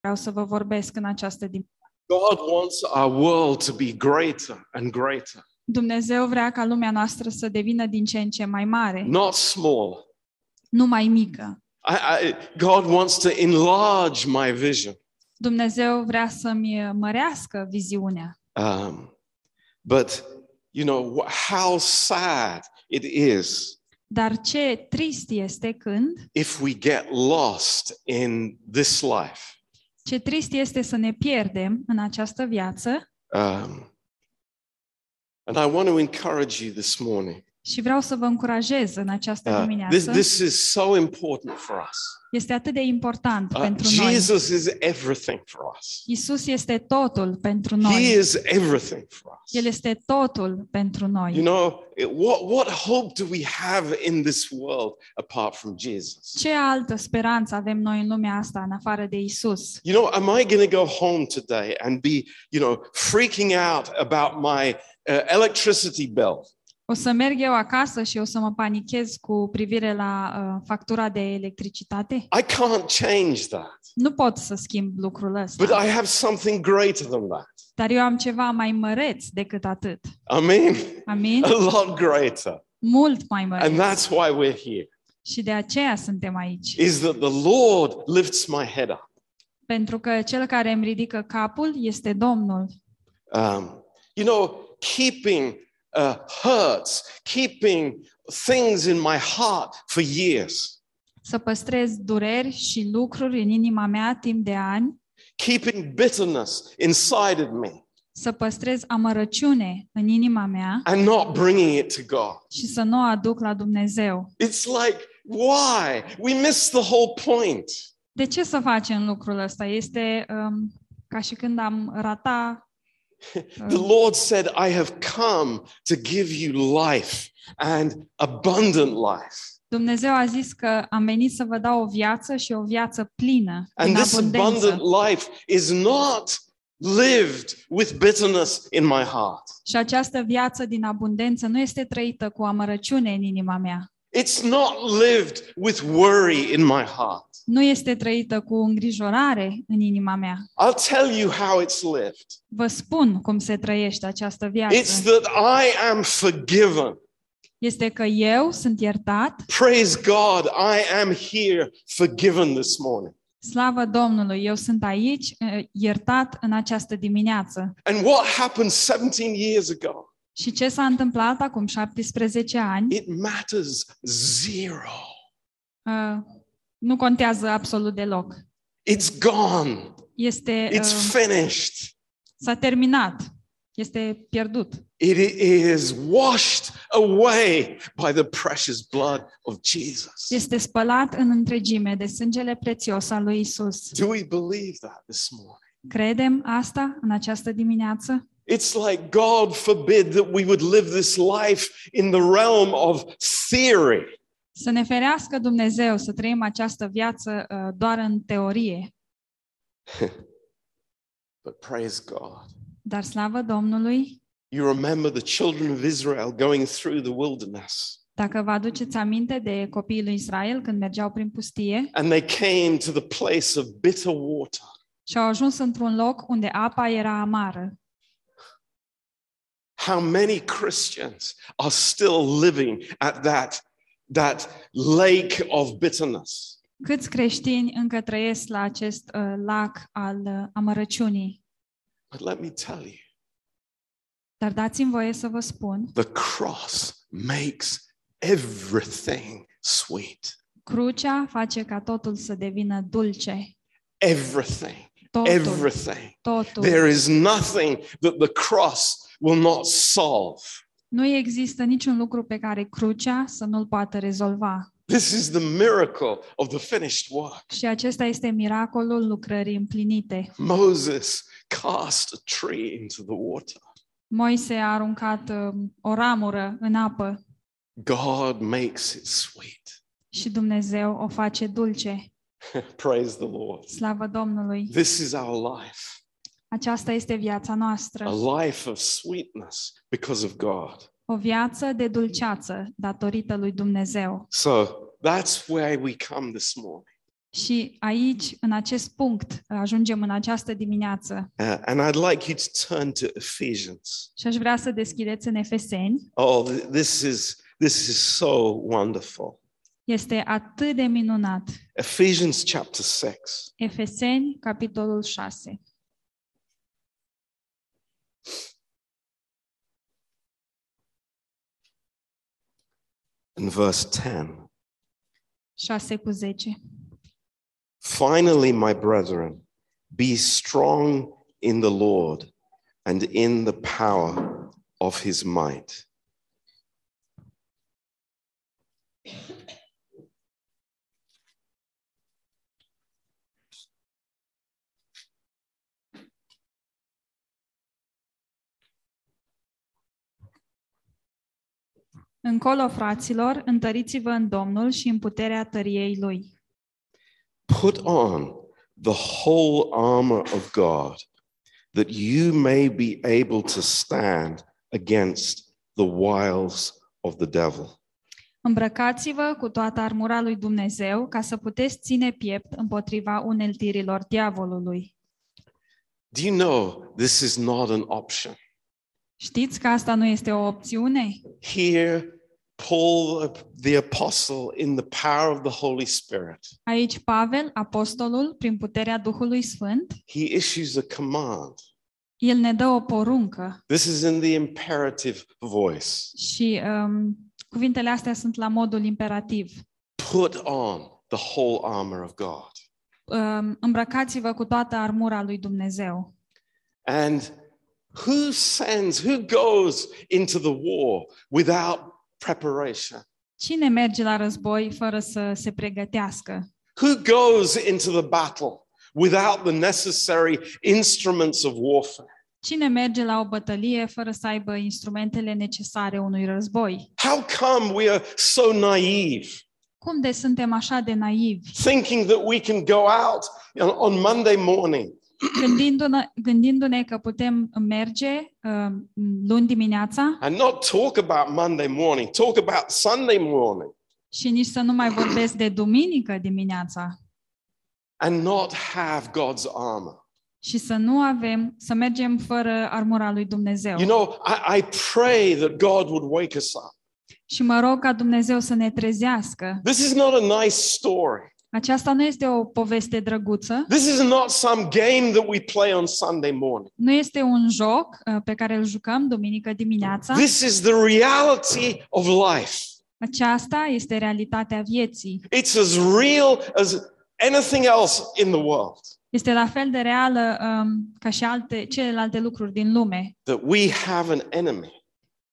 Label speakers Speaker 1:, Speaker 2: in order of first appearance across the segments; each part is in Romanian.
Speaker 1: vreau să vă vorbesc în această dimineață.
Speaker 2: God wants our world to be greater and greater,
Speaker 1: Dumnezeu vrea ca lumea noastră să devină din ce în ce mai mare,
Speaker 2: not smaller.
Speaker 1: nu mai mică.
Speaker 2: I, I, God wants to enlarge my vision.
Speaker 1: Dumnezeu vrea să-mi mărească viziunea.
Speaker 2: Um, but, you know, wh- how sad it is
Speaker 1: Dar ce trist este când,
Speaker 2: if we get lost in this life.
Speaker 1: Ce trist este să ne pierdem în această viață
Speaker 2: Um, and I want to encourage you this morning.
Speaker 1: și vreau să vă încurajez în această
Speaker 2: Uh, this,
Speaker 1: dimineață.
Speaker 2: this is so important for us.
Speaker 1: Este atât de important
Speaker 2: Uh,
Speaker 1: pentru noi.
Speaker 2: Jesus is everything for us.
Speaker 1: Isus este totul pentru
Speaker 2: He
Speaker 1: noi.
Speaker 2: is everything for us.
Speaker 1: El este totul pentru
Speaker 2: You
Speaker 1: noi.
Speaker 2: know, it- what, what hope do we have in this world apart from Jesus?
Speaker 1: Ce altă speranță avem noi în lumea asta în afară de Isus?
Speaker 2: You know, am I going to go home today and be, you know, freaking out about my uh, electricity bill?
Speaker 1: O să merg eu acasă și o să mă panichez cu privire la uh, factura de electricitate?
Speaker 2: I can't change that.
Speaker 1: Nu pot să schimb lucrul
Speaker 2: But
Speaker 1: ăsta.
Speaker 2: I have something greater than that.
Speaker 1: Dar eu am ceva mai măreț decât atât.
Speaker 2: I mean,
Speaker 1: Amin?
Speaker 2: a lot greater.
Speaker 1: Mult mai
Speaker 2: And
Speaker 1: măreț.
Speaker 2: that's why we're here.
Speaker 1: Și de aceea suntem aici.
Speaker 2: Is that the Lord lifts my head up.
Speaker 1: Pentru că cel care îmi ridică capul este Domnul.
Speaker 2: Um, you know, keeping uh, hurts, keeping things in my heart for years,
Speaker 1: Să păstrez dureri și lucruri în inima mea timp de ani,
Speaker 2: keeping bitterness inside of me
Speaker 1: să păstrez amărăciune în inima mea
Speaker 2: and not bringing it to God.
Speaker 1: și să nu o aduc la Dumnezeu.
Speaker 2: It's like, why? We miss the whole point.
Speaker 1: De ce să facem lucrul ăsta? Este um, ca și când am rata
Speaker 2: The Lord said, I have come to give you life and abundant life.
Speaker 1: Dumnezeu a zis că am venit să vă dau o viață și o viață plină,
Speaker 2: And
Speaker 1: în
Speaker 2: this
Speaker 1: abundență.
Speaker 2: abundant life is not lived with bitterness in my heart.
Speaker 1: Și această viață din abundență nu este trăită cu amărăciune în inima mea.
Speaker 2: It's not lived with worry in my heart.
Speaker 1: Nu este trăită cu îngrijorare în inima mea.
Speaker 2: I'll tell you how it's lived.
Speaker 1: Vă spun cum se trăiește această
Speaker 2: It's
Speaker 1: viață.
Speaker 2: that I am forgiven.
Speaker 1: Este că eu sunt iertat,
Speaker 2: Praise God, I am here forgiven this morning.
Speaker 1: slavă Domnului, eu sunt aici, eh, iertat în această dimineață.
Speaker 2: And what happened 17 years ago?
Speaker 1: Și ce s-a întâmplat acum 17 ani?
Speaker 2: It matters zero.
Speaker 1: Uh, nu contează absolut deloc.
Speaker 2: It's gone.
Speaker 1: Este,
Speaker 2: It's
Speaker 1: uh,
Speaker 2: finished.
Speaker 1: s-a terminat. Este pierdut.
Speaker 2: It is washed away by the precious blood of Jesus.
Speaker 1: Este spălat în întregime de sângele prețios al lui Isus.
Speaker 2: Do we believe that this morning?
Speaker 1: Credem asta în această dimineață?
Speaker 2: It's like God forbid that we would live this life in the realm of theory.
Speaker 1: Să ne ferească Dumnezeu să trăim această viață uh, doar în teorie,
Speaker 2: But praise God.
Speaker 1: dar slavă Domnului,
Speaker 2: You remember the children of Israel going through the wilderness,
Speaker 1: dacă vă aduceți aminte de copiii lui Israel când mergeau prin pustie
Speaker 2: and they came to the place of bitter water.
Speaker 1: și au ajuns într-un loc unde apa era amară.
Speaker 2: How many Christians are still living at that, that lake of bitterness?
Speaker 1: Câți creștini încă trăiesc la acest uh, lac al uh, amărăciunii?
Speaker 2: But let me tell you,
Speaker 1: Dar dați-mi voie să vă spun,
Speaker 2: the cross makes everything sweet.
Speaker 1: crucea face ca totul să devină dulce.
Speaker 2: Everything.
Speaker 1: Totul,
Speaker 2: Everything.
Speaker 1: totul.
Speaker 2: There is nothing that the cross will not solve.
Speaker 1: Nu există niciun lucru pe care crucea să nu-l poată rezolva.
Speaker 2: This is the miracle of the finished work.
Speaker 1: Și acesta este miracolul lucrării împlinite.
Speaker 2: Moses cast a tree into the water.
Speaker 1: Moise a aruncat um, o ramură în apă
Speaker 2: God makes it sweet.
Speaker 1: și Dumnezeu o face dulce.
Speaker 2: Praise the Lord.
Speaker 1: Slavă Domnului!
Speaker 2: This is our life,
Speaker 1: Aceasta este viața noastră.
Speaker 2: a life of sweetness because of God.
Speaker 1: O viață de dulceață datorită lui Dumnezeu.
Speaker 2: So that's where we come this morning.
Speaker 1: Și aici, în acest punct, ajungem în această dimineață.
Speaker 2: Uh, and I'd like you to turn to Ephesians.
Speaker 1: Și aș vrea să deschideți în Efeseni.
Speaker 2: Oh, th- this is this is so wonderful.
Speaker 1: Este atât de minunat.
Speaker 2: Ephesians chapter 6.
Speaker 1: Efeseni, capitolul 6.
Speaker 2: And verse 10.
Speaker 1: 6 cu 10.
Speaker 2: Finally, my brethren, be strong in the Lord and in the power of his might.
Speaker 1: Încolo, fraților, întăriți-vă în Domnul și în puterea tăriei Lui.
Speaker 2: Put on the whole armor of God, that you may be able to stand against the wiles of the devil.
Speaker 1: Îmbrăcați-vă cu toată armura lui Dumnezeu ca să puteți ține piept împotriva uneltirilor diavolului.
Speaker 2: Do you know this is not an option?
Speaker 1: Știți că asta nu este o opțiune?
Speaker 2: Here, Paul, the apostle, in the power of the Holy Spirit,
Speaker 1: Aici Pavel, apostolul, prin puterea Duhului Sfânt,
Speaker 2: he issues a command.
Speaker 1: el ne dă o poruncă
Speaker 2: This is in the imperative voice.
Speaker 1: și um, cuvintele astea sunt la modul imperativ.
Speaker 2: Put on the whole armor of God.
Speaker 1: Um, îmbrăcați-vă cu toată armura lui Dumnezeu.
Speaker 2: And who sends, who goes into the war without preparation?
Speaker 1: Cine merge la război fără să se pregătească?
Speaker 2: Who goes into the battle without the necessary instruments of warfare?
Speaker 1: Cine merge la o bătălie fără să aibă instrumentele necesare unui război?
Speaker 2: How come we are so naive,
Speaker 1: Cum de suntem așa de naivi,
Speaker 2: thinking that we can go out on, on Monday morning
Speaker 1: gândindu-ne, gândindu-ne că putem merge uh, luni dimineața
Speaker 2: and not talk about Monday morning, talk about Sunday morning,
Speaker 1: și nici să nu mai vorbesc de duminică dimineața
Speaker 2: and not have God's armor?
Speaker 1: și să nu avem, să mergem fără armura lui Dumnezeu.
Speaker 2: You know, I, I pray that God would wake us up.
Speaker 1: Și mă rog ca Dumnezeu să ne trezească.
Speaker 2: This is not a nice story.
Speaker 1: Aceasta nu este o poveste drăguță,
Speaker 2: This is not some game that we play on Sunday morning.
Speaker 1: nu este un joc uh, pe care îl jucăm duminică dimineața.
Speaker 2: This is the reality of life.
Speaker 1: Aceasta este realitatea vieții.
Speaker 2: It's as real as anything else in the world
Speaker 1: Este la fel de reală um, ca și alte, celelalte lucruri din lume.
Speaker 2: that we have an enemy.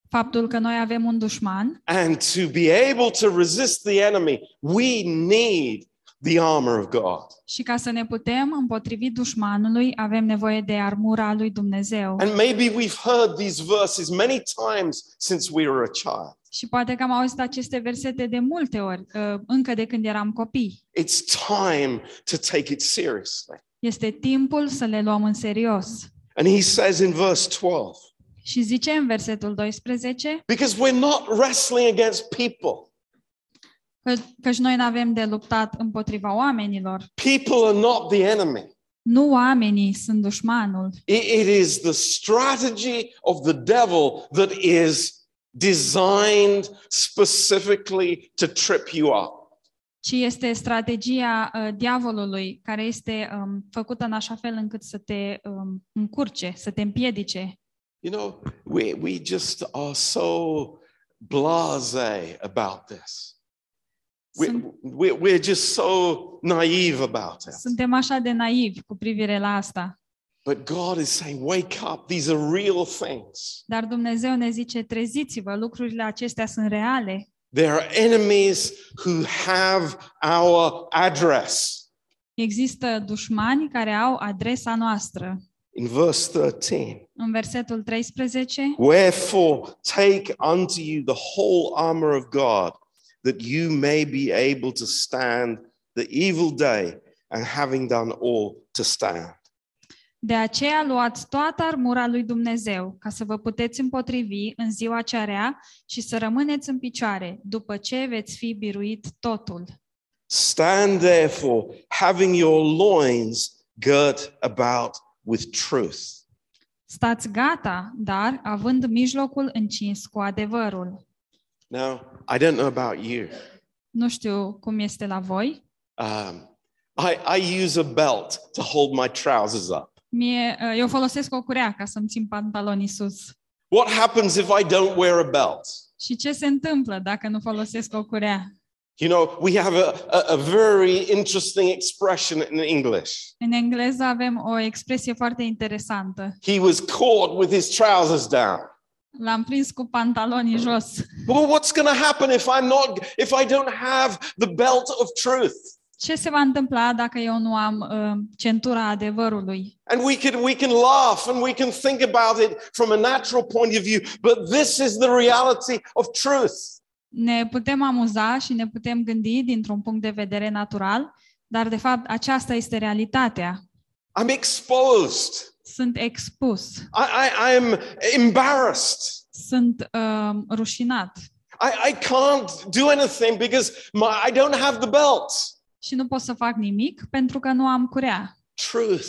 Speaker 1: Faptul că noi avem un dușman
Speaker 2: And to be able to resist the enemy, we need the armor of God.
Speaker 1: și ca să ne putem împotrivi dușmanului, avem nevoie de armura lui Dumnezeu.
Speaker 2: And maybe we've heard these verses many times since we were a child.
Speaker 1: Și poate că am auzit aceste versete de multe ori, uh, încă de când eram copii.
Speaker 2: It's time to take it seriously.
Speaker 1: Este timpul să le luăm în serios.
Speaker 2: And he says in verse 12,
Speaker 1: Și zice în versetul 12
Speaker 2: because we're not wrestling against people.
Speaker 1: Că, căci noi nu avem de luptat împotriva oamenilor.
Speaker 2: People are not the enemy.
Speaker 1: Nu oamenii sunt dușmanul,
Speaker 2: It, it is the strategy of the devil that is designed specifically to trip you up.
Speaker 1: ci este strategia uh, diavolului care este um, făcută în așa fel încât să te um, încurce, să te împiedice.
Speaker 2: You know, we, we just are so blase about this. We,
Speaker 1: Sunt,
Speaker 2: we, we're just so naive about it.
Speaker 1: suntem așa de naivi cu privire la asta.
Speaker 2: But God is saying, wake up. These are real things.
Speaker 1: Dar Dumnezeu ne zice, treziți-vă, lucrurile acestea sunt reale.
Speaker 2: There are enemies who have our address.
Speaker 1: Există dușmani care au adresa noastră.
Speaker 2: In verse 13,
Speaker 1: În versetul 13,
Speaker 2: wherefore take unto you the whole armor of God, that you may be able to stand the evil day, and having done all to stand.
Speaker 1: de aceea luați toată armura lui Dumnezeu, ca să vă puteți împotrivi în ziua cea rea și să rămâneți în picioare, după ce veți fi biruit totul.
Speaker 2: Stand therefore, having your loins girt about with truth.
Speaker 1: Stați gata, dar având mijlocul încins cu adevărul.
Speaker 2: Now, I don't know about you.
Speaker 1: Nu știu cum este la voi.
Speaker 2: Um, I, I use a belt to hold my trousers up.
Speaker 1: Mie, uh, eu folosesc o curea ca să-mi țin pantalonii sus.
Speaker 2: What happens if I don't wear a belt?
Speaker 1: Și ce se întâmplă dacă nu folosesc o curea?
Speaker 2: You know, we have a, a, a very interesting expression in English.
Speaker 1: În engleză avem o expresie foarte interesantă.
Speaker 2: He was caught with his trousers down.
Speaker 1: L-am prins cu pantalonii jos.
Speaker 2: Well, what's going to happen if I'm not, if I don't have the belt of truth?
Speaker 1: Ce se va întâmpla dacă eu nu am uh, centura adevărului?
Speaker 2: And we can we can laugh and we can think about it from a natural point of view, but this is the reality of truth.
Speaker 1: Ne putem amuza și ne putem gândi dintr-un punct de vedere natural, dar de fapt aceasta este realitatea.
Speaker 2: I'm exposed.
Speaker 1: Sunt expus,
Speaker 2: I, I, I am embarrassed.
Speaker 1: sunt uh, rușinat
Speaker 2: I, I can't do anything because my, I don't have the belt.
Speaker 1: și nu pot să fac nimic pentru că nu am curea.
Speaker 2: Truth.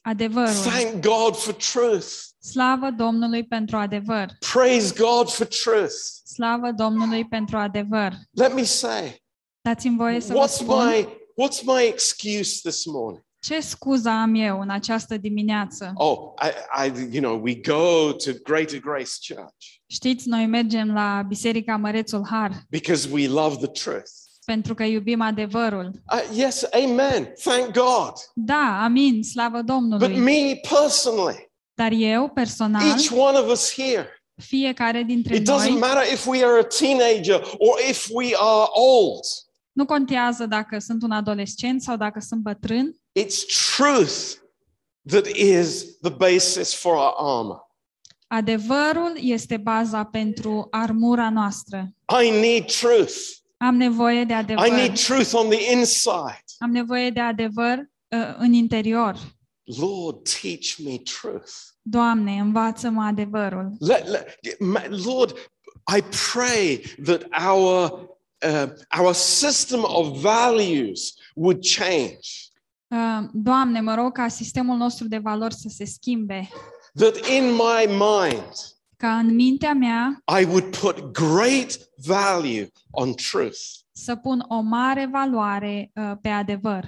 Speaker 1: Adevărul.
Speaker 2: Thank God for truth.
Speaker 1: Slavă Domnului pentru adevăr.
Speaker 2: Praise God for truth.
Speaker 1: Slavă Domnului pentru adevăr.
Speaker 2: Let me say,
Speaker 1: Dați-mi voie să vă
Speaker 2: what's
Speaker 1: spun
Speaker 2: my what's my excuse this morning?
Speaker 1: Ce scuză am eu în această dimineață.
Speaker 2: Oh, I, I you know, we go to Greater Grace Church
Speaker 1: Știți, noi mergem la Biserica Mărețul Har
Speaker 2: because we love the truth.
Speaker 1: pentru că iubim adevărul.
Speaker 2: Uh, yes, amen. Thank God.
Speaker 1: Da, amin, slavă
Speaker 2: But
Speaker 1: Domnului.
Speaker 2: me personally,
Speaker 1: Dar eu, personal,
Speaker 2: each one of us here,
Speaker 1: fiecare dintre
Speaker 2: it doesn't
Speaker 1: noi,
Speaker 2: matter if we are a teenager or if we are old.
Speaker 1: nu contează dacă sunt un adolescent sau dacă sunt bătrân,
Speaker 2: It's truth that is the basis for our armor.
Speaker 1: adevărul este baza pentru armura noastră.
Speaker 2: I need truth.
Speaker 1: Am nevoie de adevăr.
Speaker 2: I need truth on the inside.
Speaker 1: Am nevoie de adevăr uh, în interior.
Speaker 2: Lord, teach me truth.
Speaker 1: Doamne, învață-mă adevărul.
Speaker 2: Let, let- Lord, I pray that our uh, our system of values would change.
Speaker 1: Uh, Doamne, mă rog ca sistemul nostru de valori să se schimbe,
Speaker 2: That in my mind
Speaker 1: ca în mintea mea
Speaker 2: I would put great value on truth.
Speaker 1: să pun o mare valoare uh, pe adevăr.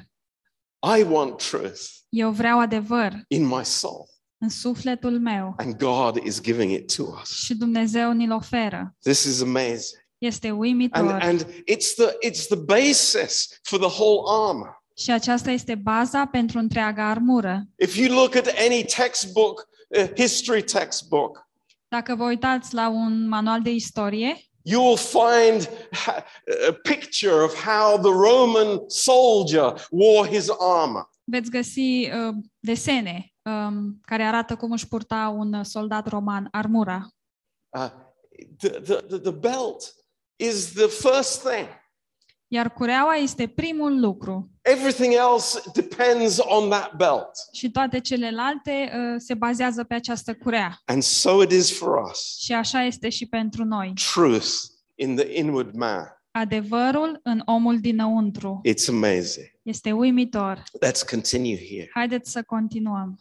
Speaker 2: I want truth
Speaker 1: Eu vreau adevăr
Speaker 2: in my soul,
Speaker 1: în sufletul meu
Speaker 2: and God is giving it to us.
Speaker 1: și Dumnezeu ni-l oferă.
Speaker 2: This is amazing.
Speaker 1: Este
Speaker 2: And,
Speaker 1: uimitor.
Speaker 2: and it's the it's the basis for the whole armor.
Speaker 1: Și aceasta este baza pentru întreaga armură.
Speaker 2: If you look at any textbook, uh, history textbook,
Speaker 1: Dacă vă uitați la un manual de istorie,
Speaker 2: you will find ha- a picture of how the Roman soldier wore his armor.
Speaker 1: veți găsi uh, desene um, care arată cum își purta un soldat roman armura.
Speaker 2: Uh, the, the, the, the belt is the first thing.
Speaker 1: Iar cureaua este primul lucru
Speaker 2: Everything else depends on that belt.
Speaker 1: și toate celelalte uh, se bazează pe această curea.
Speaker 2: And so it is for us.
Speaker 1: Și așa este și pentru noi.
Speaker 2: Truth in the inward man.
Speaker 1: Adevărul în omul dinăuntru.
Speaker 2: It's amazing.
Speaker 1: Este uimitor.
Speaker 2: Let's continue here.
Speaker 1: Haideți să continuăm.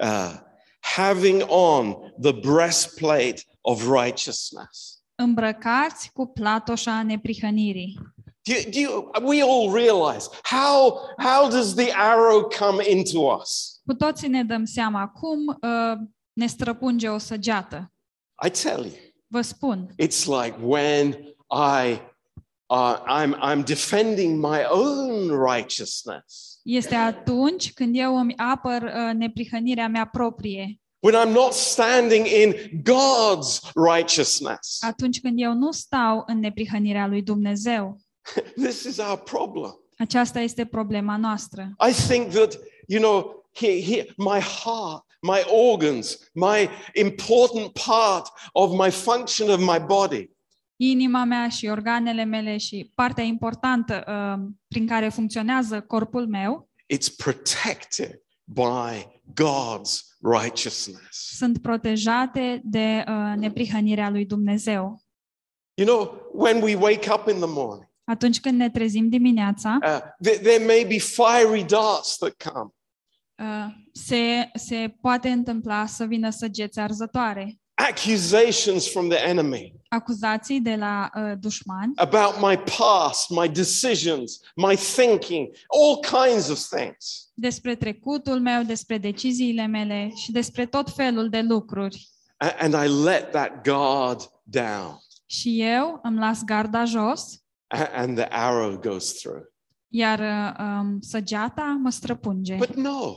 Speaker 2: Uh, having on the breastplate of righteousness.
Speaker 1: Îmbrăcați cu platoșa neprihănirii.
Speaker 2: Do you, do you, we all realize how, how does the arrow come into us?
Speaker 1: Cu toții ne dăm seama cum uh, ne străpunge o săgeată.
Speaker 2: I tell you,
Speaker 1: Vă spun,
Speaker 2: it's like when I, uh, I'm, I'm defending my own righteousness.
Speaker 1: este atunci când eu îmi apăr uh, neprihănirea mea proprie,
Speaker 2: When I'm not standing in God's righteousness.
Speaker 1: atunci când eu nu stau în neprihănirea lui Dumnezeu.
Speaker 2: This is our problem.
Speaker 1: Aceasta este problema noastră.
Speaker 2: I think that, you know, here, here, my heart, my organs, my important part of my function of my body
Speaker 1: Inima mea și organele mele și partea importantă uh, prin care funcționează corpul meu
Speaker 2: it's protected by God's righteousness.
Speaker 1: sunt protejate de uh, neprihănirea lui Dumnezeu.
Speaker 2: You know, when we wake up in the morning,
Speaker 1: Atunci când ne trezim dimineața,
Speaker 2: Uh, there, there may be fiery darts that come.
Speaker 1: uh, se, se poate întâmpla să vină săgeți arzătoare,
Speaker 2: accusations from the enemy
Speaker 1: acuzații de la uh, dușmani
Speaker 2: about my past, my decisions, my thinking, all kinds of things.
Speaker 1: despre trecutul meu, despre deciziile mele și despre tot felul de lucruri.
Speaker 2: A- And I let that guard down,
Speaker 1: Și eu îmi las garda jos,
Speaker 2: a- and the arrow goes through.
Speaker 1: iar uh, um, săgeata mă străpunge.
Speaker 2: But no,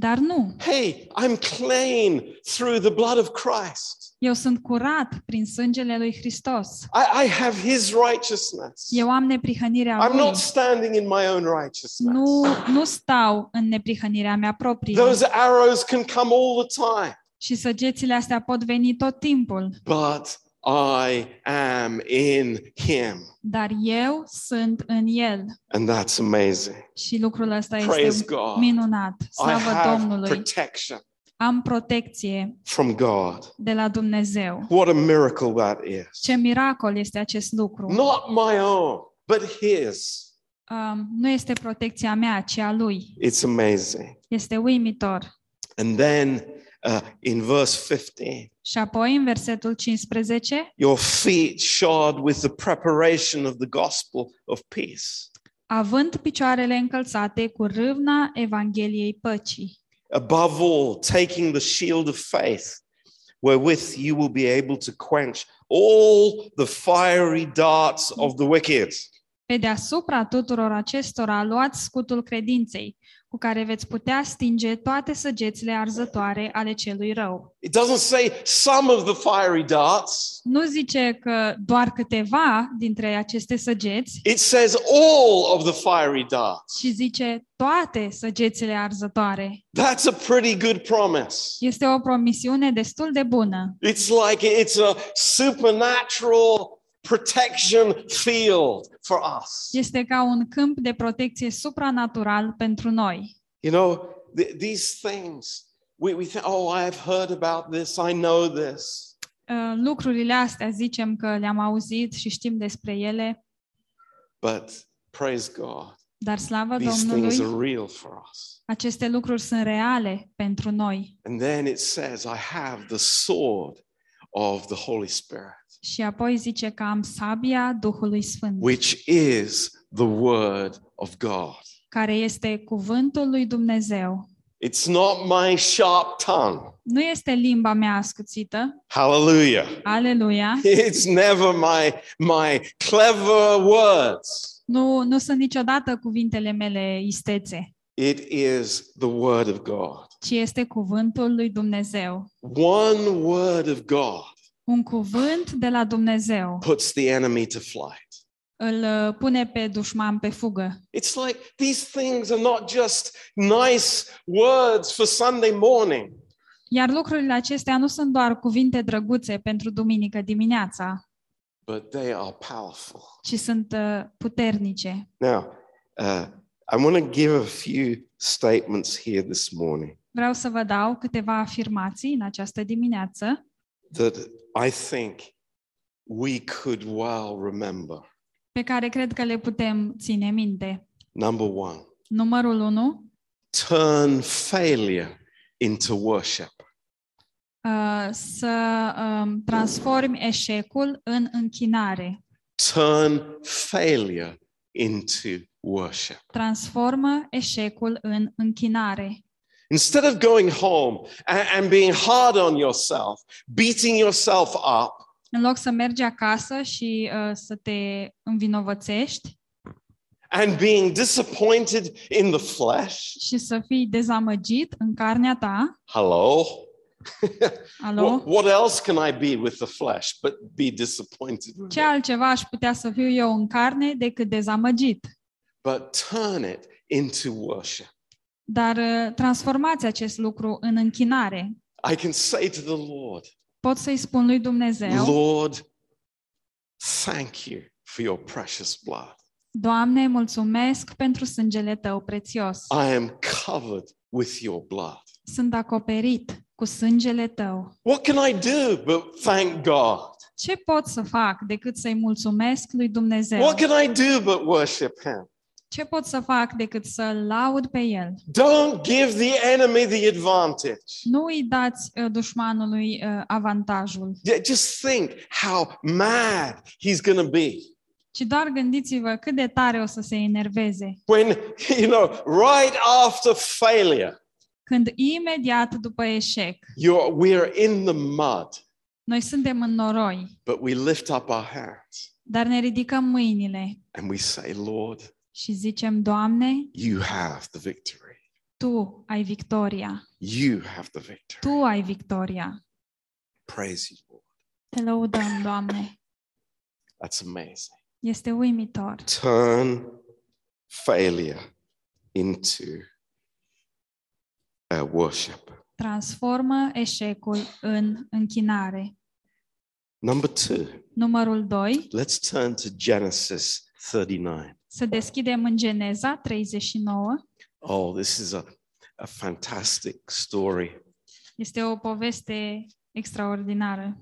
Speaker 1: Dar nu,
Speaker 2: hey, I'm clean through the blood of Christ.
Speaker 1: eu sunt curat prin sângele lui Hristos.
Speaker 2: I, I have his righteousness.
Speaker 1: Eu am neprihănirea
Speaker 2: I'm
Speaker 1: lui.
Speaker 2: not standing in my own righteousness.
Speaker 1: Nu, nu stau în neprihănirea mea proprie.
Speaker 2: Those arrows can come all the time,
Speaker 1: Și săgețile astea pot veni tot timpul.
Speaker 2: but I am in him.
Speaker 1: Dar eu sunt în El.
Speaker 2: And that's amazing.
Speaker 1: Și lucrul ăsta
Speaker 2: Praise
Speaker 1: este
Speaker 2: God.
Speaker 1: minunat.
Speaker 2: I
Speaker 1: Slavă
Speaker 2: have
Speaker 1: Domnului.
Speaker 2: protection
Speaker 1: Am protecție
Speaker 2: from God.
Speaker 1: de la Dumnezeu.
Speaker 2: What a miracle that is.
Speaker 1: Ce miracol este acest lucru.
Speaker 2: Not my own, but His.
Speaker 1: Um, nu este protecția mea, ci a Lui.
Speaker 2: It's amazing.
Speaker 1: Este uimitor.
Speaker 2: And then uh, in verse 15,
Speaker 1: Și apoi, în versetul 15,
Speaker 2: your feet shod with the preparation of the gospel of peace.
Speaker 1: având picioarele încălțate cu râvna Evangheliei păcii,
Speaker 2: Above all, taking the shield of faith, wherewith you will be able to quench all the fiery darts of the wicked.
Speaker 1: Pe deasupra tuturor acestora luați scutul credinței, cu care veți putea stinge toate săgețile arzătoare ale celui rău.
Speaker 2: It doesn't say some of the fiery darts,
Speaker 1: Nu zice că doar câteva dintre aceste săgeți,
Speaker 2: it says all of the fiery darts.
Speaker 1: ci zice toate săgețile arzătoare.
Speaker 2: That's a pretty good promise.
Speaker 1: Este o promisiune destul de bună.
Speaker 2: It's like it's a supernatural protection field for us.
Speaker 1: Este ca un câmp de protecție supranatural pentru noi.
Speaker 2: You know, th- these things, we, we think, oh, I have heard about this, I know this.
Speaker 1: Uh, Lucrurile astea zicem că le-am auzit și știm despre ele,
Speaker 2: But praise God,
Speaker 1: dar slavă
Speaker 2: these things
Speaker 1: Domnului,
Speaker 2: are real for us.
Speaker 1: aceste lucruri sunt reale pentru noi.
Speaker 2: And then it says, I have the sword of the Holy Spirit,
Speaker 1: Și apoi zice că am sabia Duhului Sfânt,
Speaker 2: which is the word of God.
Speaker 1: care este cuvântul lui Dumnezeu.
Speaker 2: It's not my sharp tongue.
Speaker 1: Nu este limba mea ascuțită,
Speaker 2: Hallelujah.
Speaker 1: aleluia,
Speaker 2: It's never my, my clever words.
Speaker 1: nu, nu sunt niciodată cuvintele mele istețe,
Speaker 2: It is the word of God.
Speaker 1: ci este cuvântul lui Dumnezeu.
Speaker 2: One word of God
Speaker 1: Un cuvânt de la Dumnezeu
Speaker 2: puts the enemy to flight.
Speaker 1: îl uh, pune pe dușman pe fugă.
Speaker 2: It's like these things are not just nice words for Sunday morning.
Speaker 1: Iar lucrurile acestea nu sunt doar cuvinte drăguțe pentru duminică dimineața,
Speaker 2: but they are powerful.
Speaker 1: ci sunt uh, puternice.
Speaker 2: Now, uh, I want to give a few statements here this morning
Speaker 1: Vreau să vă dau câteva afirmații în această dimineață
Speaker 2: that I think we could well remember.
Speaker 1: pe care cred că le putem ține minte.
Speaker 2: Number one,
Speaker 1: Numărul 1,
Speaker 2: turn failure into worship.
Speaker 1: uh, să um, transformi eșecul în închinare.
Speaker 2: Turn failure into worship.
Speaker 1: Transformă eșecul în închinare.
Speaker 2: Instead of going home and, being hard on yourself, beating yourself up,
Speaker 1: În loc să mergi acasă și uh, să te învinovățești
Speaker 2: and being disappointed in the flesh.
Speaker 1: și să fii dezamăgit în carnea ta,
Speaker 2: Hello?
Speaker 1: alo?
Speaker 2: What, else can I be with the flesh but be disappointed with
Speaker 1: Ce altceva aș putea să fiu eu în carne decât dezamăgit?
Speaker 2: But turn it into worship.
Speaker 1: Dar uh, transformați acest lucru în închinare.
Speaker 2: I can say to the Lord,
Speaker 1: Pot să-i spun lui Dumnezeu,
Speaker 2: Lord, thank you for your precious blood.
Speaker 1: Doamne, mulțumesc pentru sângele Tău prețios.
Speaker 2: I am covered with your blood.
Speaker 1: Sunt acoperit cu sângele Tău.
Speaker 2: What can I do but thank God?
Speaker 1: Ce pot să fac decât să-i mulțumesc lui Dumnezeu?
Speaker 2: What can I do but worship Him?
Speaker 1: Ce pot să fac decât să-l laud pe el?
Speaker 2: Don't give the enemy the advantage.
Speaker 1: Nu îi dați uh, dușmanului uh, avantajul,
Speaker 2: Yeah, Just think how mad he's going to be.
Speaker 1: Ci doar gândiți-vă cât de tare o să se enerveze.
Speaker 2: When, you know, right after failure,
Speaker 1: când imediat după eșec
Speaker 2: you're, we're in the mud,
Speaker 1: noi suntem în noroi,
Speaker 2: but we lift up our hands
Speaker 1: dar ne ridicăm mâinile.
Speaker 2: and we say, Lord,
Speaker 1: și zicem, Doamne,
Speaker 2: you have the victory.
Speaker 1: Tu ai victoria,
Speaker 2: You have the victory.
Speaker 1: Tu ai victoria.
Speaker 2: Praise you, Lord.
Speaker 1: Te lăudăm, Doamne.
Speaker 2: That's amazing.
Speaker 1: Este uimitor.
Speaker 2: Turn failure into uh, worship.
Speaker 1: Transformă eșecul în închinare.
Speaker 2: Number two,
Speaker 1: Numărul 2.
Speaker 2: let's turn to Genesis 39.
Speaker 1: Să deschidem în Geneza 39.
Speaker 2: Oh, this is a, a fantastic story.
Speaker 1: Este o poveste extraordinară.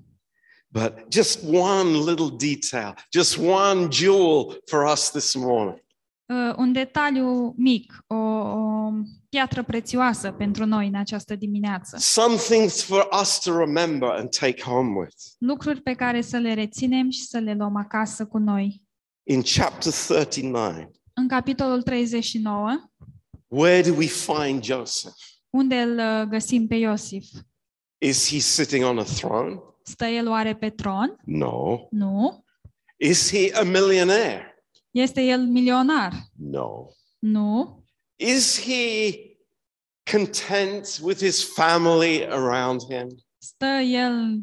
Speaker 2: But just one little detail, just one jewel for us this morning.
Speaker 1: Uh, un detaliu mic, o, o piatră prețioasă pentru noi în această dimineață.
Speaker 2: Some things for us to remember and take home with.
Speaker 1: Lucruri pe care să le reținem și să le luăm acasă cu noi.
Speaker 2: In chapter 39,
Speaker 1: În capitolul 39,
Speaker 2: where do we find Joseph?
Speaker 1: unde îl uh, găsim pe Iosif?
Speaker 2: Is he sitting on a throne?
Speaker 1: Stă el oare pe tron?
Speaker 2: No.
Speaker 1: Nu.
Speaker 2: Is he a millionaire?
Speaker 1: Este el milionar?
Speaker 2: No.
Speaker 1: Nu.
Speaker 2: Is he content with his family around him?
Speaker 1: Stă el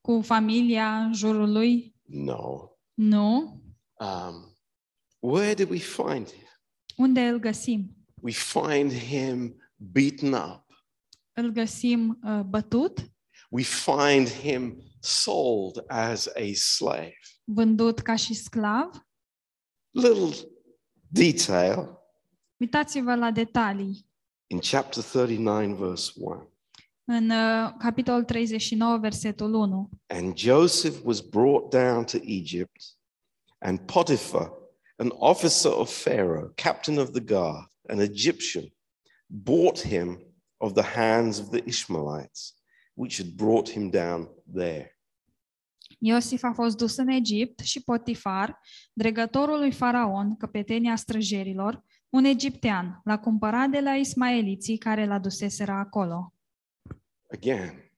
Speaker 1: cu familia în jurul lui?
Speaker 2: No.
Speaker 1: Nu.
Speaker 2: Um, where do we find him?
Speaker 1: Unde îl găsim?
Speaker 2: We find him beaten up.
Speaker 1: Îl găsim uh, bătut,
Speaker 2: We find him sold as a slave.
Speaker 1: vândut ca și sclav.
Speaker 2: Little detail
Speaker 1: Uitați-vă la detalii.
Speaker 2: in chapter 39, verse 1.
Speaker 1: În uh, capitolul 39, versetul 1.
Speaker 2: And Joseph was brought down to Egypt, and Potiphar, an officer of Pharaoh, captain of the guard, an Egyptian, bought him of the hands of the Ishmaelites, which had brought him down there.
Speaker 1: Iosif a fost dus în Egipt și Potifar, dregătorul lui Faraon, căpetenia străjerilor, un egiptean, l-a cumpărat de la ismaeliții care l-a duseseră acolo.
Speaker 2: Again,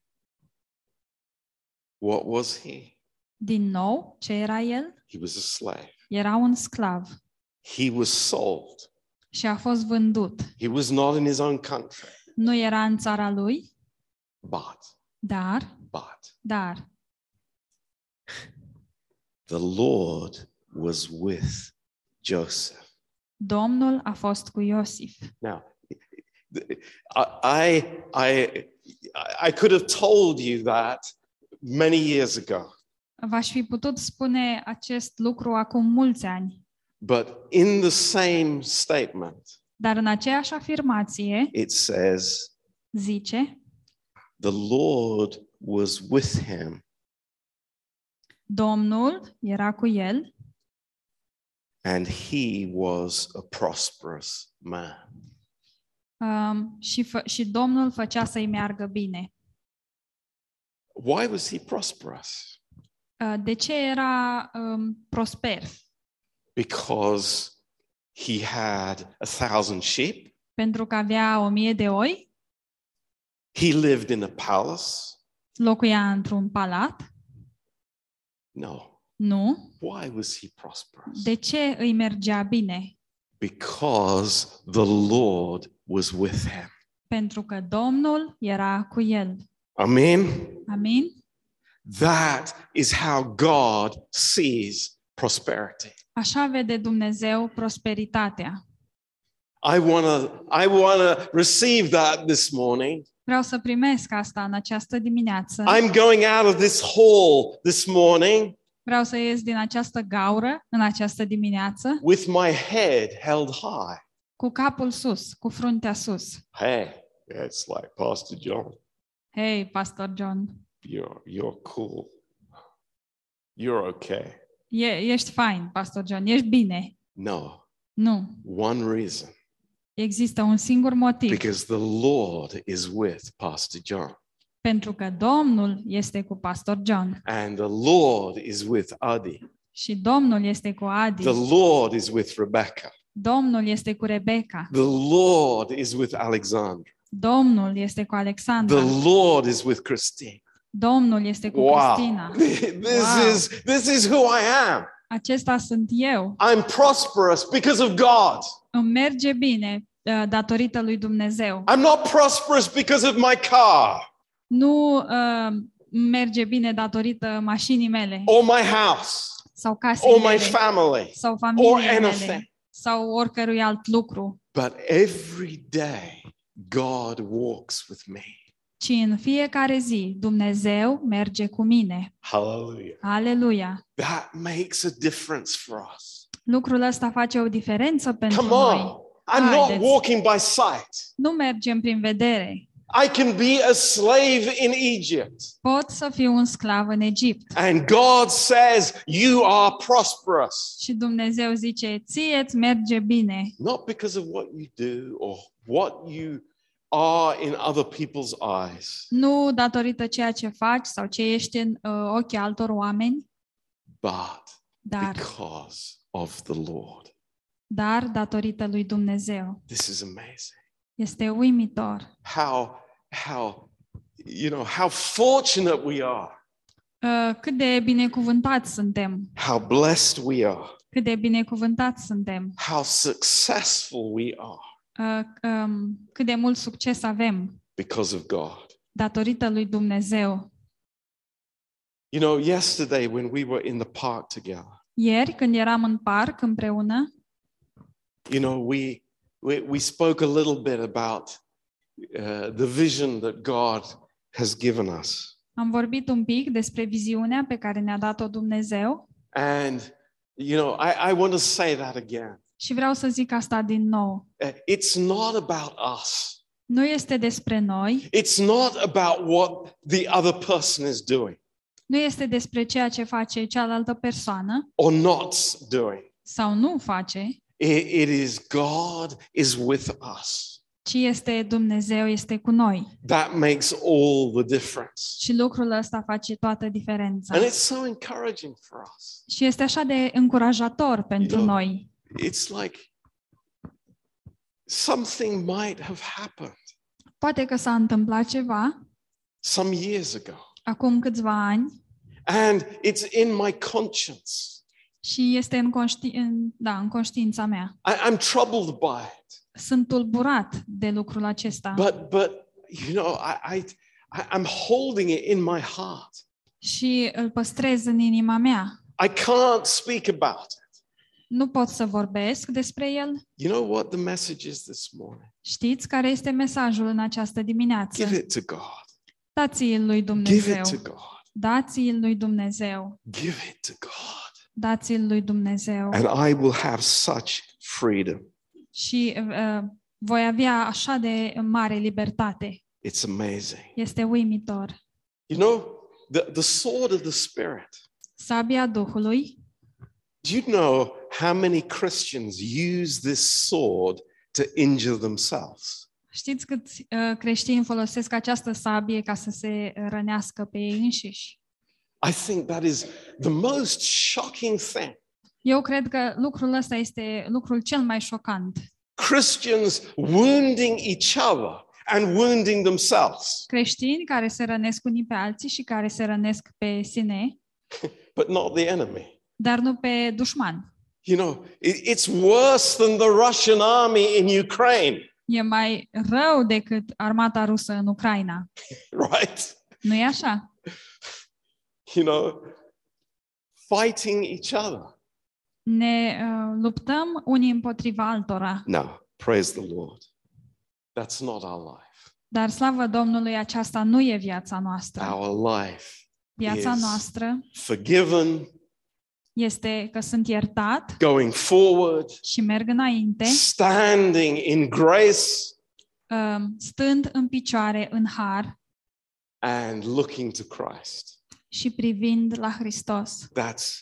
Speaker 2: what was he?
Speaker 1: Din nou, ce era el?
Speaker 2: He was a slave.
Speaker 1: Era un sclav
Speaker 2: He was sold.
Speaker 1: și a fost vândut.
Speaker 2: He was not in his own country,
Speaker 1: Nu era în țara lui,
Speaker 2: but,
Speaker 1: dar,
Speaker 2: but
Speaker 1: dar,
Speaker 2: the Lord was with Joseph.
Speaker 1: Domnul a fost cu Iosif.
Speaker 2: Now, I, I, I could have told you that many years ago,
Speaker 1: V-aș fi putut spune acest lucru acum mulți ani,
Speaker 2: but in the same statement,
Speaker 1: dar în aceeași afirmație
Speaker 2: it says,
Speaker 1: zice,
Speaker 2: the Lord was with him
Speaker 1: Domnul era cu el
Speaker 2: and he was a prosperous man.
Speaker 1: um, și, fă, și Domnul făcea să-i meargă bine.
Speaker 2: Why was he prosperous?
Speaker 1: Uh, de ce era um, prosper?
Speaker 2: Because he had a thousand sheep,
Speaker 1: Pentru că avea o mie de oi,
Speaker 2: he lived in a palace.
Speaker 1: locuia într-un palat?
Speaker 2: No.
Speaker 1: Nu.
Speaker 2: Why was he prosperous?
Speaker 1: De ce îi mergea bine?
Speaker 2: Because the Lord was with him.
Speaker 1: Pentru că Domnul era cu el.
Speaker 2: Amen.
Speaker 1: Amin?
Speaker 2: That is how God sees prosperity.
Speaker 1: Așa vede Dumnezeu prosperitatea.
Speaker 2: I want to I want to receive that this morning.
Speaker 1: Vreau să primesc asta în această dimineață.
Speaker 2: I'm going out of this hall this morning
Speaker 1: Vreau să ies din această gaură în această dimineață
Speaker 2: with my head held high.
Speaker 1: cu capul sus, cu fruntea sus.
Speaker 2: Hey, it's like Pastor John.
Speaker 1: Hei, Pastor John,
Speaker 2: You're you're cool. You're okay.
Speaker 1: E, ești fain, Pastor John, ești bine.
Speaker 2: No,
Speaker 1: Nu.
Speaker 2: one reason
Speaker 1: Există un singur motiv.
Speaker 2: because the Lord is with Pastor John,
Speaker 1: Pentru că Domnul este cu Pastor John
Speaker 2: and the Lord is with Adi.
Speaker 1: și Domnul este cu Adi.
Speaker 2: The Lord is with Rebecca.
Speaker 1: Domnul este cu Rebecca.
Speaker 2: The Lord is with Alexandra.
Speaker 1: Domnul este cu Alexandra.
Speaker 2: The Lord is with Christine.
Speaker 1: Domnul este cu
Speaker 2: Wow.
Speaker 1: Cristina.
Speaker 2: This
Speaker 1: Wow.
Speaker 2: is this is who I am.
Speaker 1: Acesta sunt eu.
Speaker 2: I'm prosperous because of God.
Speaker 1: Îmi merge bine uh, datorită lui Dumnezeu.
Speaker 2: I'm not prosperous because of my car
Speaker 1: Nu uh, îmi merge bine datorită mașinii mele
Speaker 2: or my house
Speaker 1: sau casei
Speaker 2: or my
Speaker 1: mele
Speaker 2: family
Speaker 1: sau
Speaker 2: or
Speaker 1: familiei
Speaker 2: anything.
Speaker 1: mele sau oricărui alt lucru,
Speaker 2: But every day God walks with me.
Speaker 1: Ci în fiecare zi Dumnezeu merge cu mine.
Speaker 2: Hallelujah.
Speaker 1: Aleluia!
Speaker 2: That makes a difference for us.
Speaker 1: Lucrul ăsta face o diferență pentru
Speaker 2: Come
Speaker 1: noi.
Speaker 2: on. I'm not
Speaker 1: Haideți.
Speaker 2: walking by sight.
Speaker 1: Nu mergem prin vedere.
Speaker 2: I can be a slave in Egypt.
Speaker 1: Pot să fiu un sclav în Egipt.
Speaker 2: And God says, You are prosperous.
Speaker 1: Și Dumnezeu zice, ție îți merge bine.
Speaker 2: Not because of what you do or what you are in other people's eyes,
Speaker 1: Nu datorită ceea ce faci sau ce ești în uh, ochii altor oameni,
Speaker 2: but
Speaker 1: dar,
Speaker 2: because of the Lord.
Speaker 1: dar datorită lui Dumnezeu.
Speaker 2: This is amazing.
Speaker 1: Este uimitor.
Speaker 2: How, how, you know, how fortunate we are,
Speaker 1: Uh, cât de binecuvântați suntem.
Speaker 2: how blessed we are,
Speaker 1: Cât de binecuvântați suntem.
Speaker 2: how successful we are
Speaker 1: Uh, um, cât de mult succes avem
Speaker 2: because of God.
Speaker 1: datorită lui Dumnezeu.
Speaker 2: You know, yesterday when we were in the park together,
Speaker 1: Ieri, când eram în parc împreună,
Speaker 2: you know, we, we, we spoke a little bit about uh, the vision that God has given us.
Speaker 1: am vorbit un pic despre viziunea pe care ne-a dat-o Dumnezeu
Speaker 2: And, you know, I, I want to say that again.
Speaker 1: Și vreau să zic asta din nou.
Speaker 2: Uh, It's not about us.
Speaker 1: Nu este despre noi,
Speaker 2: It's not about what the other person is doing
Speaker 1: nu este despre ceea ce face cealaltă persoană
Speaker 2: or not doing.
Speaker 1: sau nu face,
Speaker 2: It, it is God is with us.
Speaker 1: ci este Dumnezeu, este cu noi.
Speaker 2: That makes all the difference.
Speaker 1: Și lucrul ăsta face toată diferența.
Speaker 2: And it's so encouraging for us.
Speaker 1: Și este așa de încurajator pentru
Speaker 2: Eu-
Speaker 1: noi.
Speaker 2: It's like something might have happened
Speaker 1: Poate că s-a întâmplat ceva
Speaker 2: some years ago,
Speaker 1: acum câțiva ani
Speaker 2: and it's in my conscience.
Speaker 1: și este în, conști- în, da, în conștiința mea.
Speaker 2: I, I'm troubled by it.
Speaker 1: Sunt tulburat de lucrul acesta
Speaker 2: But but you know, I, I I- I'm holding it in my heart.
Speaker 1: și îl păstrez în inima mea.
Speaker 2: I can't speak about it.
Speaker 1: Nu pot să vorbesc despre el.
Speaker 2: You know what the message is this morning?
Speaker 1: Știți care este mesajul în această dimineață?
Speaker 2: Give it to God.
Speaker 1: Dați-l lui
Speaker 2: Give
Speaker 1: Dumnezeu.
Speaker 2: it to God.
Speaker 1: Dați-l lui Dumnezeu.
Speaker 2: Give it to God.
Speaker 1: Dați-l lui Dumnezeu.
Speaker 2: And I will have such freedom.
Speaker 1: Și uh, voi avea așa de mare libertate.
Speaker 2: It's amazing.
Speaker 1: Este uimitor.
Speaker 2: You know, the, the sword of the Spirit.
Speaker 1: Sabia Duhului.
Speaker 2: Do you know how many Christians use this sword to injure themselves?
Speaker 1: Știți câți uh, creștini folosesc această sabie ca să se rănească pe ei înșiși?
Speaker 2: I think that is the most shocking thing.
Speaker 1: Eu cred că lucrul ăsta este lucrul cel mai șocant.
Speaker 2: Christians wounding each other and wounding themselves,
Speaker 1: Creștini care se rănesc unii pe alții și care se rănesc pe sine,
Speaker 2: but not the enemy.
Speaker 1: Dar nu pe dușman.
Speaker 2: You know, it- it's worse than the Russian army in Ukraine,
Speaker 1: E mai rău decât armata rusă în Ucraina.
Speaker 2: right?
Speaker 1: Nu e așa?
Speaker 2: You know, fighting each other.
Speaker 1: Ne uh, luptăm unii împotriva altora,
Speaker 2: No, praise the Lord. That's not our life.
Speaker 1: dar slavă Domnului, aceasta nu e viața noastră.
Speaker 2: Our life
Speaker 1: Viața
Speaker 2: Yes.
Speaker 1: noastră
Speaker 2: forgiven,
Speaker 1: este că sunt iertat
Speaker 2: going forward,
Speaker 1: și merg înainte,
Speaker 2: standing in grace,
Speaker 1: uh, stând în picioare în har
Speaker 2: and looking to Christ.
Speaker 1: și privind la Hristos.
Speaker 2: That's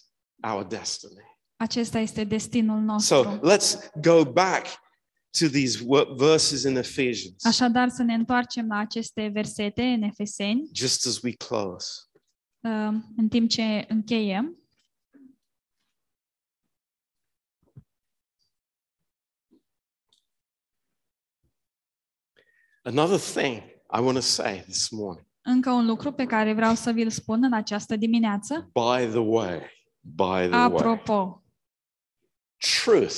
Speaker 2: our destiny.
Speaker 1: Acesta este destinul
Speaker 2: So
Speaker 1: nostru.
Speaker 2: let's go back to these wo- verses in Ephesians
Speaker 1: Așadar să ne întoarcem la aceste versete în Efeseni,
Speaker 2: just as we close.
Speaker 1: uh, în timp ce încheiem.
Speaker 2: Another thing I want to say this morning,
Speaker 1: Încă un lucru pe care vreau să vi-l spun în această dimineață.
Speaker 2: by the way, by the way,
Speaker 1: Apropo,
Speaker 2: truth,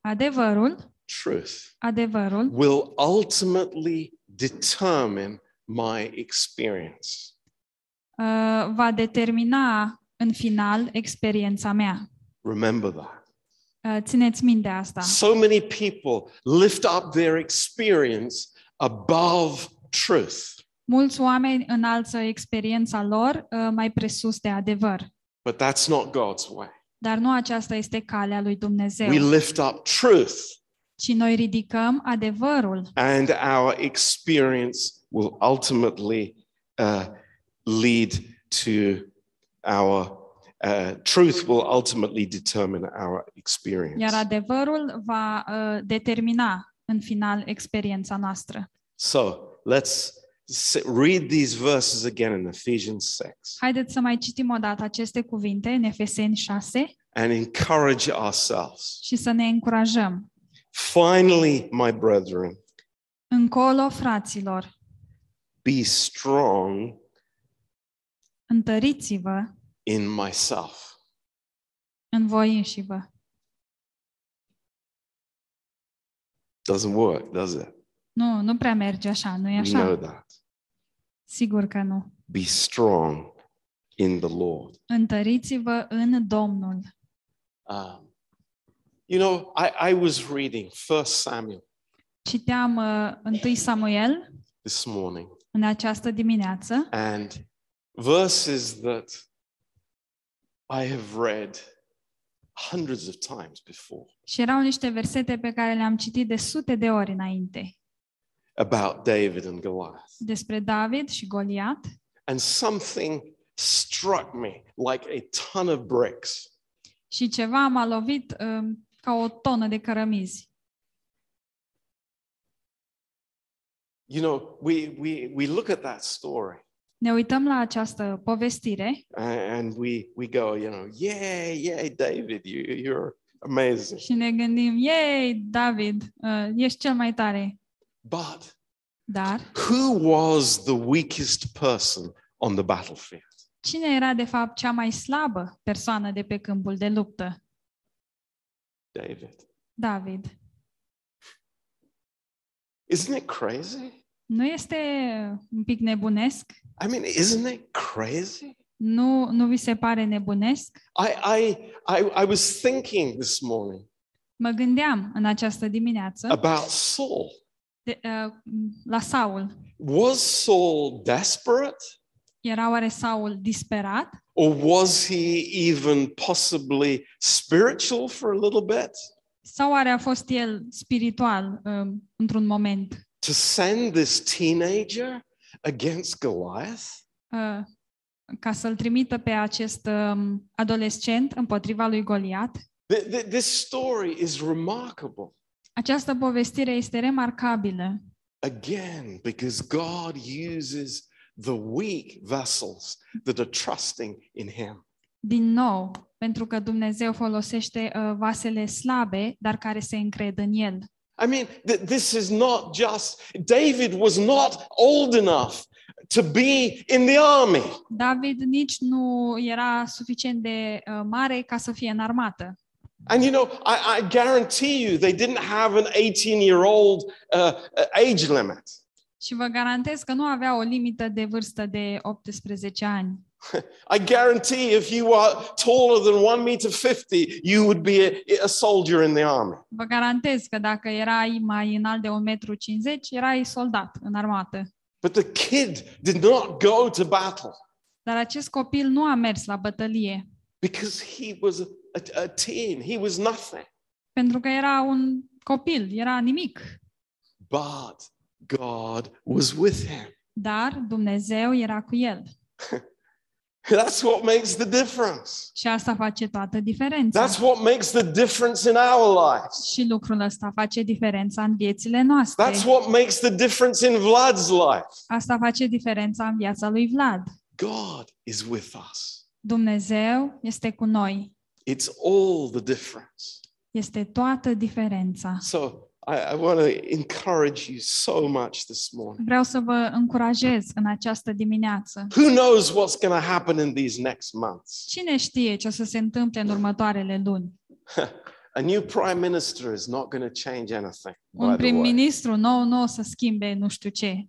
Speaker 1: adevărul,
Speaker 2: truth
Speaker 1: adevărul
Speaker 2: will ultimately determine my experience.
Speaker 1: uh, va determina în final experiența mea.
Speaker 2: Remember that.
Speaker 1: Uh, țineți minte asta.
Speaker 2: So many people lift up their experience above truth.
Speaker 1: Mulți oameni înalță experiența lor uh, mai presus de adevăr.
Speaker 2: But that's not God's way.
Speaker 1: Dar nu aceasta este calea lui Dumnezeu,
Speaker 2: We lift up truth,
Speaker 1: ci noi ridicăm adevărul
Speaker 2: and our experience will ultimately uh, lead to our uh, truth, will ultimately determine our experience.
Speaker 1: Iar adevărul va uh, determina în final experiența noastră.
Speaker 2: So let's s- read these verses again in Ephesians 6
Speaker 1: Haideți să mai citim o dată aceste cuvinte în Efeseni 6
Speaker 2: and encourage ourselves.
Speaker 1: și să ne încurajăm.
Speaker 2: Finally, my brethren,
Speaker 1: Încolo, fraților,
Speaker 2: be strong
Speaker 1: întăriți-vă
Speaker 2: in myself.
Speaker 1: în voi înșivă.
Speaker 2: Doesn't work, does it?
Speaker 1: Nu, nu prea merge așa, nu e
Speaker 2: We know
Speaker 1: așa?
Speaker 2: that.
Speaker 1: Sigur că nu.
Speaker 2: Be strong in the Lord.
Speaker 1: Întăriți-vă în Domnul.
Speaker 2: Um, you know, I, I was reading First Samuel
Speaker 1: Citeam uh, 1 Samuel
Speaker 2: this morning,
Speaker 1: în această dimineață
Speaker 2: and verses that I have read hundreds of times before
Speaker 1: și erau niște versete pe care le-am citit de sute de ori înainte
Speaker 2: about David and Goliath.
Speaker 1: despre David și Goliat
Speaker 2: And something struck me like a ton of bricks.
Speaker 1: și ceva m-a lovit um, ca o tonă de cărămizi.
Speaker 2: You know, we, we, we look at that story
Speaker 1: Ne uităm la această povestire
Speaker 2: a- and we, we go, you know, yay, yay, David, you, you're amazing.
Speaker 1: și ne gândim, ei, David, uh, ești cel mai tare.
Speaker 2: But
Speaker 1: Dar
Speaker 2: who was the weakest person on the battlefield?
Speaker 1: cine era de fapt cea mai slabă persoană de pe câmpul de luptă?
Speaker 2: David.
Speaker 1: David.
Speaker 2: Isn't it crazy?
Speaker 1: Nu este un pic nebunesc?
Speaker 2: I mean, isn't it crazy?
Speaker 1: Nu, nu vi se pare nebunesc?
Speaker 2: I, I, I, I was thinking this morning
Speaker 1: Mă gândeam în această dimineață
Speaker 2: about Saul.
Speaker 1: de, uh, la Saul.
Speaker 2: Was Saul desperate?
Speaker 1: Era oare Saul disperat?
Speaker 2: Or was he even possibly spiritual for a little bit?
Speaker 1: Sau oare a fost el spiritual um, într-un moment?
Speaker 2: To send this teenager against Goliath?
Speaker 1: Uh, ca să-l trimită pe acest um, adolescent împotriva lui Goliat?
Speaker 2: Th- th- This story is remarkable.
Speaker 1: Această povestire este remarcabilă,
Speaker 2: Again, because God uses the weak vessels that are trusting in Him.
Speaker 1: din nou, pentru că Dumnezeu folosește uh, vasele slabe, dar care se încred în El.
Speaker 2: I mean, th- this is not just, David was not old enough to be in the army.
Speaker 1: David nici nu era suficient de uh, mare ca să fie în armată.
Speaker 2: And you know, I, I guarantee you, they didn't have an 18 year old uh, uh, age limit.
Speaker 1: Și vă garantez că nu avea o limită de vârstă de 18 ani.
Speaker 2: I guarantee if you are taller than 1 meter 50, you would be a, a soldier in the army.
Speaker 1: Vă garantez că dacă erai mai înalt de 1,50 m, erai soldat în armată.
Speaker 2: But the kid did not go to battle
Speaker 1: Dar acest copil nu a mers la bătălie,
Speaker 2: because he was a, a, a teen. He was nothing.
Speaker 1: pentru că era un copil, era nimic.
Speaker 2: But God was with him.
Speaker 1: Dar Dumnezeu era cu el.
Speaker 2: That's what makes the difference.
Speaker 1: Și asta face toată diferența.
Speaker 2: That's what makes the difference in our lives.
Speaker 1: Și lucrul ăsta face diferența în viețile noastre.
Speaker 2: That's what makes the difference in Vlad's life.
Speaker 1: Asta face diferența în viața lui Vlad.
Speaker 2: God is with us.
Speaker 1: Dumnezeu este cu noi.
Speaker 2: It's all the difference.
Speaker 1: Este toată diferența.
Speaker 2: So I, I want to encourage you so much this morning.
Speaker 1: Vreau să vă încurajez în această dimineață.
Speaker 2: Who knows what's going to happen in these next months?
Speaker 1: Cine știe ce o să se întâmple în următoarele luni?
Speaker 2: A new prime minister is not going to change anything.
Speaker 1: Un
Speaker 2: By the way.
Speaker 1: prim-ministru nou nu o să schimbe nu știu ce.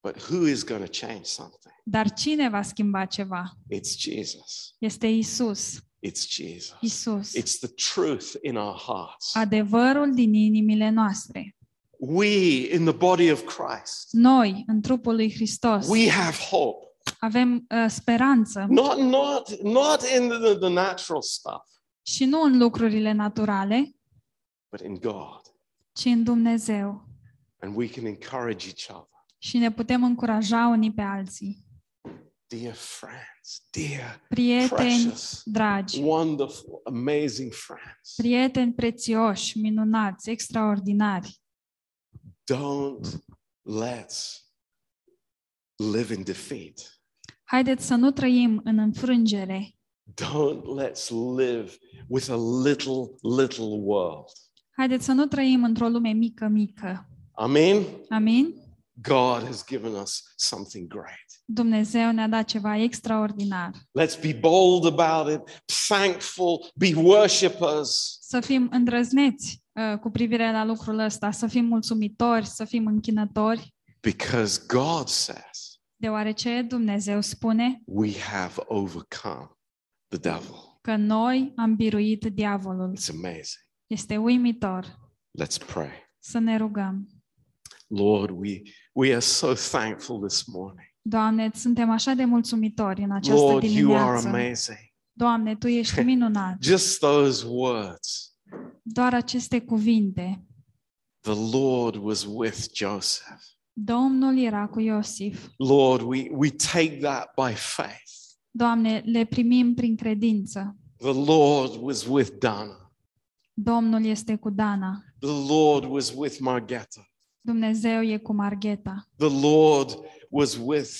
Speaker 2: But who is going to change something?
Speaker 1: Dar cine va schimba ceva?
Speaker 2: It's Jesus.
Speaker 1: Este Isus.
Speaker 2: It's Jesus.
Speaker 1: Isus.
Speaker 2: It's the truth in our hearts.
Speaker 1: Adevărul din inimile noastre.
Speaker 2: We in the body of Christ,
Speaker 1: Noi, în trupul lui Hristos,
Speaker 2: we have hope.
Speaker 1: avem uh, speranță
Speaker 2: Not not not in the, the natural stuff,
Speaker 1: și nu în lucrurile naturale,
Speaker 2: but in God.
Speaker 1: ci în Dumnezeu.
Speaker 2: And we can encourage each other.
Speaker 1: Și ne putem încuraja unii pe alții.
Speaker 2: Dear friends, dear,
Speaker 1: Prieteni
Speaker 2: precious,
Speaker 1: dragi,
Speaker 2: wonderful, amazing friends.
Speaker 1: prieteni prețioși, minunați, extraordinari,
Speaker 2: Don't let's live in defeat.
Speaker 1: haideți să nu trăim în înfrângere,
Speaker 2: Don't let's live with a little, little world.
Speaker 1: haideți să nu trăim într-o lume mică, mică.
Speaker 2: Amen.
Speaker 1: Amin?
Speaker 2: God has given us something great.
Speaker 1: Dumnezeu ne-a dat ceva extraordinar.
Speaker 2: Let's be bold about it, thankful, be worshippers.
Speaker 1: Să fim îndrăzneți uh, cu privire la lucrul ăsta, să fim mulțumitori, să fim închinători,
Speaker 2: Because God says
Speaker 1: deoarece Dumnezeu spune
Speaker 2: we have overcome the devil.
Speaker 1: că noi am biruit diavolul.
Speaker 2: It's amazing.
Speaker 1: Este uimitor
Speaker 2: Let's pray.
Speaker 1: să ne rugăm.
Speaker 2: Lord, we, we are so thankful this morning.
Speaker 1: Doamne, îți suntem așa de mulțumitori în această
Speaker 2: Lord, you are
Speaker 1: dimineață.
Speaker 2: amazing.
Speaker 1: Doamne, Tu ești minunat.
Speaker 2: Just those words.
Speaker 1: Doar aceste cuvinte.
Speaker 2: The Lord was with Joseph.
Speaker 1: Domnul era cu Iosif.
Speaker 2: Lord, we, we take that by faith.
Speaker 1: Doamne, le primim prin credință.
Speaker 2: The Lord was with Dana.
Speaker 1: Domnul este cu Dana.
Speaker 2: The Lord was with Margetta.
Speaker 1: Dumnezeu e cu Margheta.
Speaker 2: The Lord was with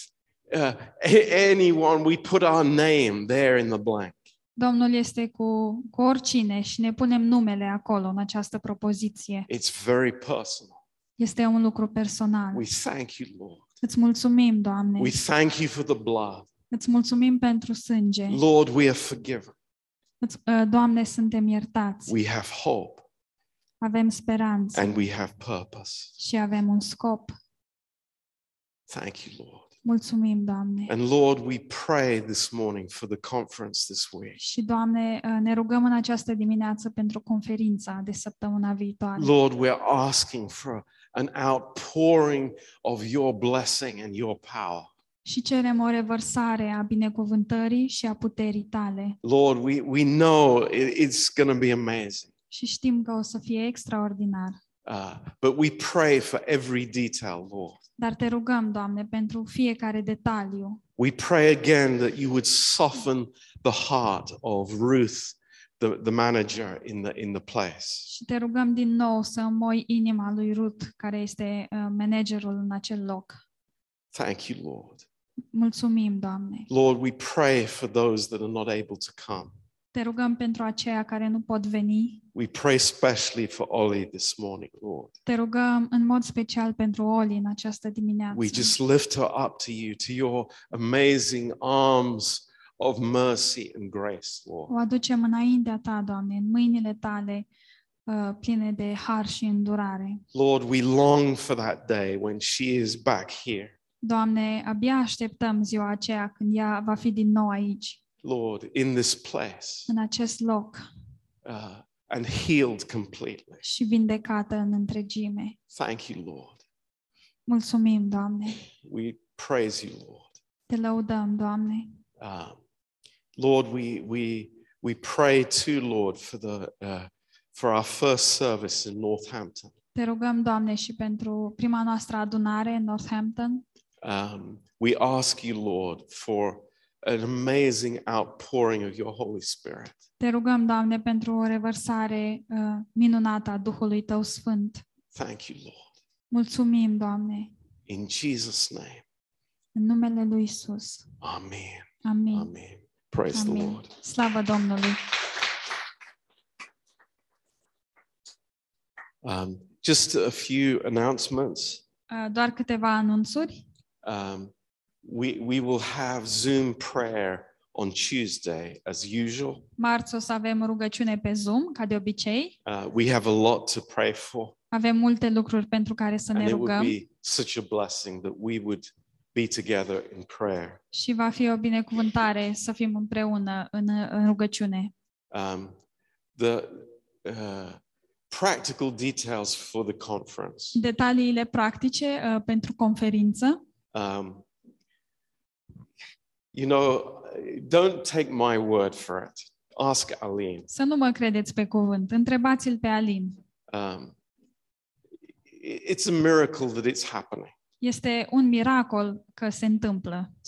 Speaker 2: uh, a- anyone. We put our name there in the blank.
Speaker 1: Domnul este cu, cu oricine și ne punem numele acolo, în această propoziție.
Speaker 2: It's very personal.
Speaker 1: Este un lucru personal.
Speaker 2: We thank you, Lord.
Speaker 1: Îți mulțumim, Doamne.
Speaker 2: We thank you for the blood.
Speaker 1: Îți mulțumim pentru sânge.
Speaker 2: Lord, we are forgiven.
Speaker 1: Îți- uh, Doamne, suntem iertați.
Speaker 2: We have hope
Speaker 1: Avem speranță
Speaker 2: and we have purpose.
Speaker 1: și avem un scop.
Speaker 2: Thank you, Lord.
Speaker 1: Mulțumim, Doamne.
Speaker 2: And Lord, we pray this morning for the conference this week.
Speaker 1: Și, Doamne, uh, ne rugăm în această dimineață pentru conferința de săptămâna viitoare.
Speaker 2: Lord, we're asking for an outpouring of your blessing and your power.
Speaker 1: Și cerem o revărsare a binecuvântării și a puterii tale.
Speaker 2: Lord, we, we know it- it's going to be amazing.
Speaker 1: Și știm că o să fie extraordinar.
Speaker 2: Uh, but we pray for every detail, Lord.
Speaker 1: Dar te rugăm, Doamne, pentru fiecare detaliu.
Speaker 2: We pray again that you would soften the heart of Ruth, the, the manager in the, in the place.
Speaker 1: Și te rugăm din nou să îmmoi inima lui Ruth, care este uh, managerul în acel loc.
Speaker 2: Thank you, Lord.
Speaker 1: Mulțumim, Doamne.
Speaker 2: Lord, we pray for those that are not able to come.
Speaker 1: Te rugăm pentru aceia care nu pot veni.
Speaker 2: We pray specially for Ollie this morning, Lord.
Speaker 1: Te rugăm în mod special pentru Oli în această dimineață.
Speaker 2: We just lift her up to you, to your amazing arms of mercy and grace, Lord.
Speaker 1: O aducem înaintea ta, Doamne, în mâinile tale uh, pline de har și îndurare.
Speaker 2: Lord, we long for that day when she is back here.
Speaker 1: Doamne, abia așteptăm ziua aceea când ea va fi din nou aici,
Speaker 2: Lord, in this place
Speaker 1: în acest loc
Speaker 2: uh, and healed completely.
Speaker 1: și vindecată în întregime.
Speaker 2: Thank you, Lord.
Speaker 1: Mulțumim, Doamne.
Speaker 2: We praise you, Lord.
Speaker 1: Te lăudăm, Doamne.
Speaker 2: Um, Lord, we, we, we pray too, Lord, for, the, uh, for our first service in Northampton.
Speaker 1: Te rugăm, Doamne, și pentru prima noastră adunare în Northampton.
Speaker 2: Um, we ask you, Lord, for an amazing outpouring of your Holy Spirit.
Speaker 1: Te rugăm, Doamne, pentru o revărsare uh, minunată a Duhului Tău Sfânt.
Speaker 2: Thank you, Lord.
Speaker 1: Mulțumim, Doamne,
Speaker 2: In Jesus' name.
Speaker 1: în numele Lui Isus.
Speaker 2: Amen.
Speaker 1: Amin.
Speaker 2: Amen. Praise the
Speaker 1: Amin.
Speaker 2: Lord.
Speaker 1: Slavă Domnului.
Speaker 2: Um, just a few announcements.
Speaker 1: Uh, Doar câteva anunțuri.
Speaker 2: Um, we, we will have Zoom prayer on Tuesday, as usual.
Speaker 1: Marți o să avem rugăciune pe Zoom, ca de obicei.
Speaker 2: Uh, we have a lot to pray for,
Speaker 1: Avem multe lucruri pentru care să
Speaker 2: and
Speaker 1: ne
Speaker 2: it would
Speaker 1: rugăm
Speaker 2: be such a blessing that we would be together in prayer.
Speaker 1: și va fi o binecuvântare să fim împreună în, în rugăciune.
Speaker 2: Um, the uh, practical details for the conference.
Speaker 1: Detaliile practice uh, pentru conferință.
Speaker 2: Um, you know, don't take my word for it. Ask Aline.
Speaker 1: Să nu mă credeți pe cuvânt. Întrebați-l pe Alin.
Speaker 2: Um, i- it's a miracle that it's happening.
Speaker 1: Este un miracol că se întâmplă.